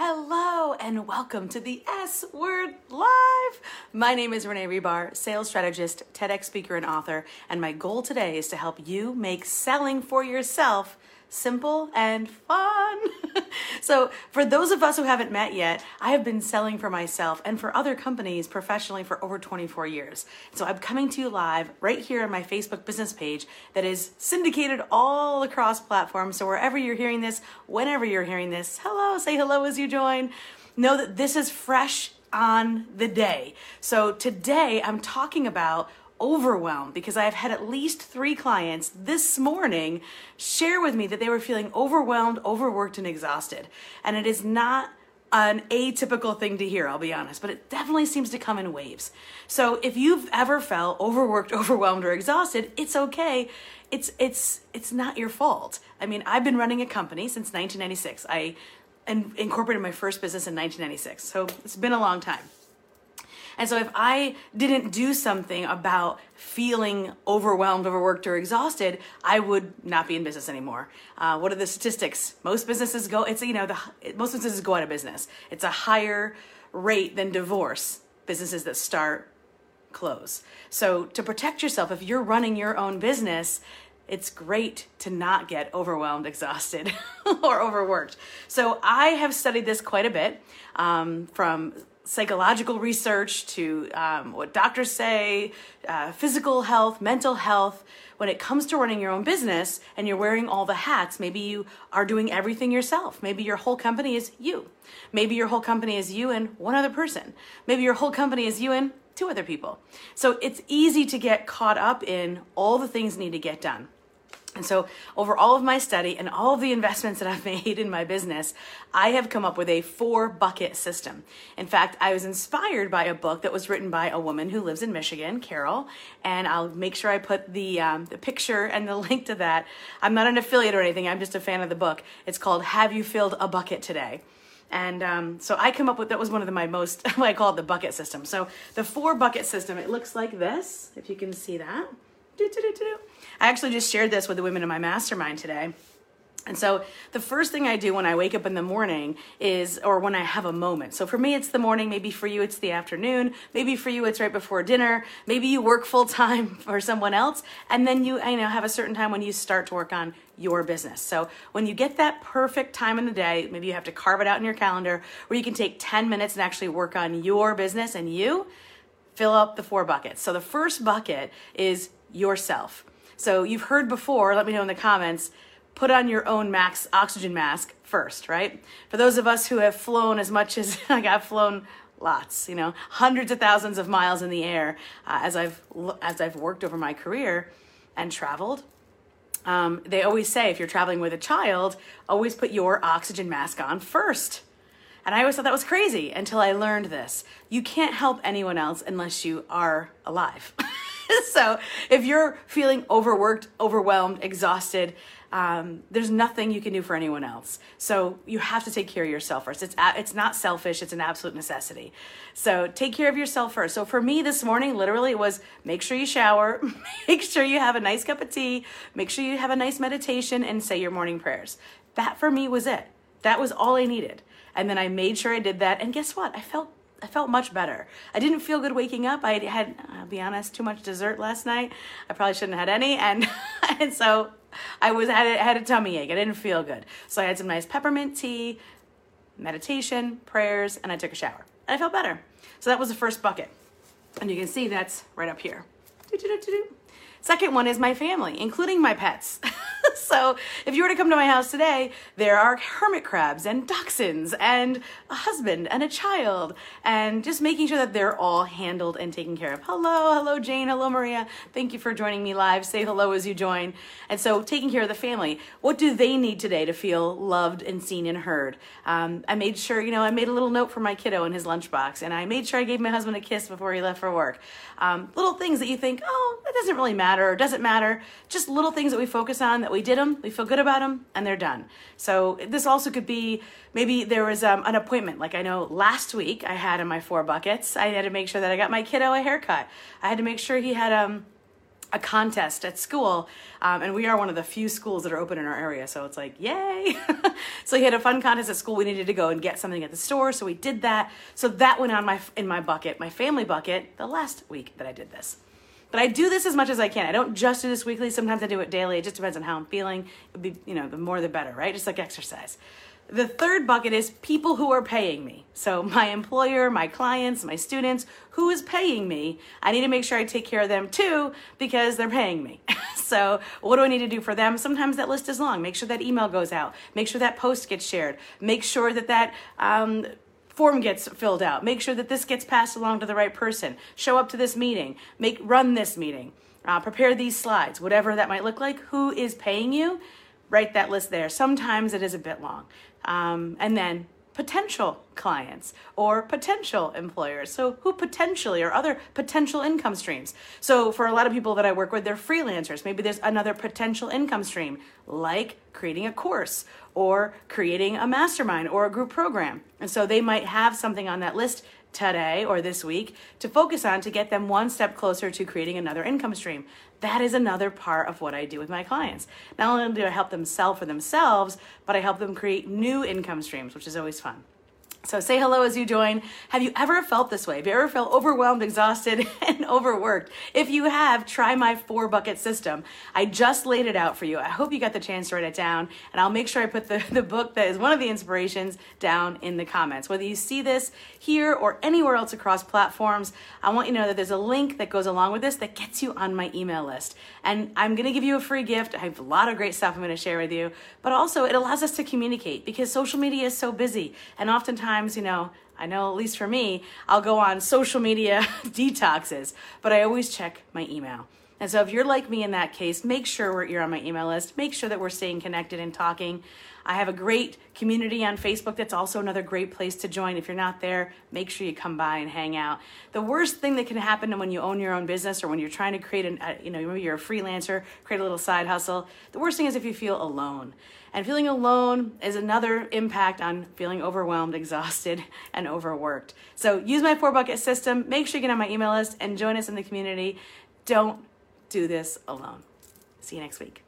Hello and welcome to the S Word Live. My name is Renee Rebar, sales strategist, TEDx speaker, and author, and my goal today is to help you make selling for yourself simple and fun. so, for those of us who haven't met yet, I have been selling for myself and for other companies professionally for over 24 years. So, I'm coming to you live right here on my Facebook business page that is syndicated all across platforms. So, wherever you're hearing this, whenever you're hearing this, hello, say hello as you join. Know that this is fresh on the day. So, today I'm talking about overwhelmed because I've had at least three clients this morning share with me that they were feeling overwhelmed, overworked, and exhausted. And it is not an atypical thing to hear, I'll be honest, but it definitely seems to come in waves. So if you've ever felt overworked, overwhelmed, or exhausted, it's okay. It's it's it's not your fault. I mean, I've been running a company since 1996. I incorporated my first business in 1996. So it's been a long time. And so if I didn't do something about feeling overwhelmed, overworked, or exhausted, I would not be in business anymore. Uh, what are the statistics? Most businesses go, it's, you know, the, most businesses go out of business. It's a higher rate than divorce, businesses that start, close. So to protect yourself, if you're running your own business, it's great to not get overwhelmed, exhausted, or overworked. So I have studied this quite a bit um, from psychological research to um, what doctors say, uh, physical health, mental health. When it comes to running your own business and you're wearing all the hats, maybe you are doing everything yourself. Maybe your whole company is you. Maybe your whole company is you and one other person. Maybe your whole company is you and two other people. So it's easy to get caught up in all the things need to get done. And so, over all of my study and all of the investments that I've made in my business, I have come up with a four bucket system. In fact, I was inspired by a book that was written by a woman who lives in Michigan, Carol, and I'll make sure I put the, um, the picture and the link to that. I'm not an affiliate or anything, I'm just a fan of the book. It's called Have You Filled a Bucket Today? And um, so I come up with that was one of the, my most I call it the bucket system. So the four bucket system, it looks like this, if you can see that. I actually just shared this with the women in my mastermind today. And so the first thing I do when I wake up in the morning is, or when I have a moment. So for me, it's the morning. Maybe for you, it's the afternoon. Maybe for you, it's right before dinner. Maybe you work full time for someone else. And then you, you know, have a certain time when you start to work on your business. So when you get that perfect time in the day, maybe you have to carve it out in your calendar where you can take 10 minutes and actually work on your business and you fill up the four buckets. So the first bucket is yourself. So you've heard before, let me know in the comments, put on your own max oxygen mask first, right? For those of us who have flown as much as like I've flown lots, you know, hundreds of thousands of miles in the air uh, as I've as I've worked over my career and traveled. Um, they always say if you're traveling with a child, always put your oxygen mask on first. And I always thought that was crazy until I learned this. You can't help anyone else unless you are alive. so if you're feeling overworked, overwhelmed, exhausted, um, there's nothing you can do for anyone else. So you have to take care of yourself first. It's it's not selfish. It's an absolute necessity. So take care of yourself first. So for me this morning, literally, it was make sure you shower, make sure you have a nice cup of tea, make sure you have a nice meditation, and say your morning prayers. That for me was it. That was all I needed. And then I made sure I did that. And guess what? I felt I felt much better. I didn't feel good waking up. I had, I'll be honest, too much dessert last night. I probably shouldn't have had any, and and so I was had a, had a tummy ache. I didn't feel good, so I had some nice peppermint tea, meditation, prayers, and I took a shower, and I felt better. So that was the first bucket, and you can see that's right up here. Second one is my family, including my pets. so if you were to come to my house today, there are hermit crabs and dachshunds and a husband and a child and just making sure that they're all handled and taken care of. Hello, hello Jane, hello Maria. Thank you for joining me live. Say hello as you join. And so taking care of the family. What do they need today to feel loved and seen and heard? Um, I made sure, you know, I made a little note for my kiddo in his lunchbox and I made sure I gave my husband a kiss before he left for work. Um, little things that you think, oh, it doesn't really matter or doesn't matter. Just little things that we focus on that we did them, we feel good about them, and they're done. So this also could be maybe there was um, an appointment. Like I know last week I had in my four buckets, I had to make sure that I got my kiddo a haircut. I had to make sure he had um a contest at school, um, and we are one of the few schools that are open in our area. So it's like, yay! so he had a fun contest at school. We needed to go and get something at the store, so we did that. So that went on my in my bucket, my family bucket, the last week that I did this. But I do this as much as I can. I don't just do this weekly. Sometimes I do it daily. It just depends on how I'm feeling. It'd be, you know, the more the better, right? Just like exercise. The third bucket is people who are paying me. So my employer, my clients, my students, who is paying me. I need to make sure I take care of them too because they're paying me. so what do I need to do for them? Sometimes that list is long. Make sure that email goes out. Make sure that post gets shared. Make sure that that um, form gets filled out. Make sure that this gets passed along to the right person. Show up to this meeting. Make run this meeting. Uh, prepare these slides, whatever that might look like. Who is paying you? Write that list there. Sometimes it is a bit long. Um, and then potential clients or potential employers. So, who potentially or other potential income streams. So, for a lot of people that I work with, they're freelancers. Maybe there's another potential income stream, like creating a course or creating a mastermind or a group program. And so, they might have something on that list today or this week to focus on to get them one step closer to creating another income stream. That is another part of what I do with my clients. Not only do I help them sell for themselves, but I help them create new income streams, which is always fun. So say hello as you join. Have you ever felt this way? Have you ever felt overwhelmed, exhausted, and overworked? If you have, try my four bucket system. I just laid it out for you. I hope you got the chance to write it down, and I'll make sure I put the, the book that is one of the inspirations down in the comments. Whether you see this here or anywhere else across platforms, I want you to know that there's a link that goes along with this that gets you on my email list. And I'm gonna give you a free gift. I have a lot of great stuff I'm gonna share with you, but also it allows us to communicate because social media is so busy, and oftentimes sometimes, you know, I know at least for me, I'll go on social media detoxes, but I always check my email. And so if you're like me in that case, make sure you're on my email list. Make sure that we're staying connected and talking. I have a great community on Facebook that's also another great place to join. If you're not there, make sure you come by and hang out. The worst thing that can happen when you own your own business or when you're trying to create an, uh, you know, maybe you're a freelancer, create a little side hustle, the worst thing is if you feel alone. And feeling alone is another impact on feeling overwhelmed, exhausted, and overworked. So use my four bucket system. Make sure you get on my email list and join us in the community. Don't do this alone. See you next week.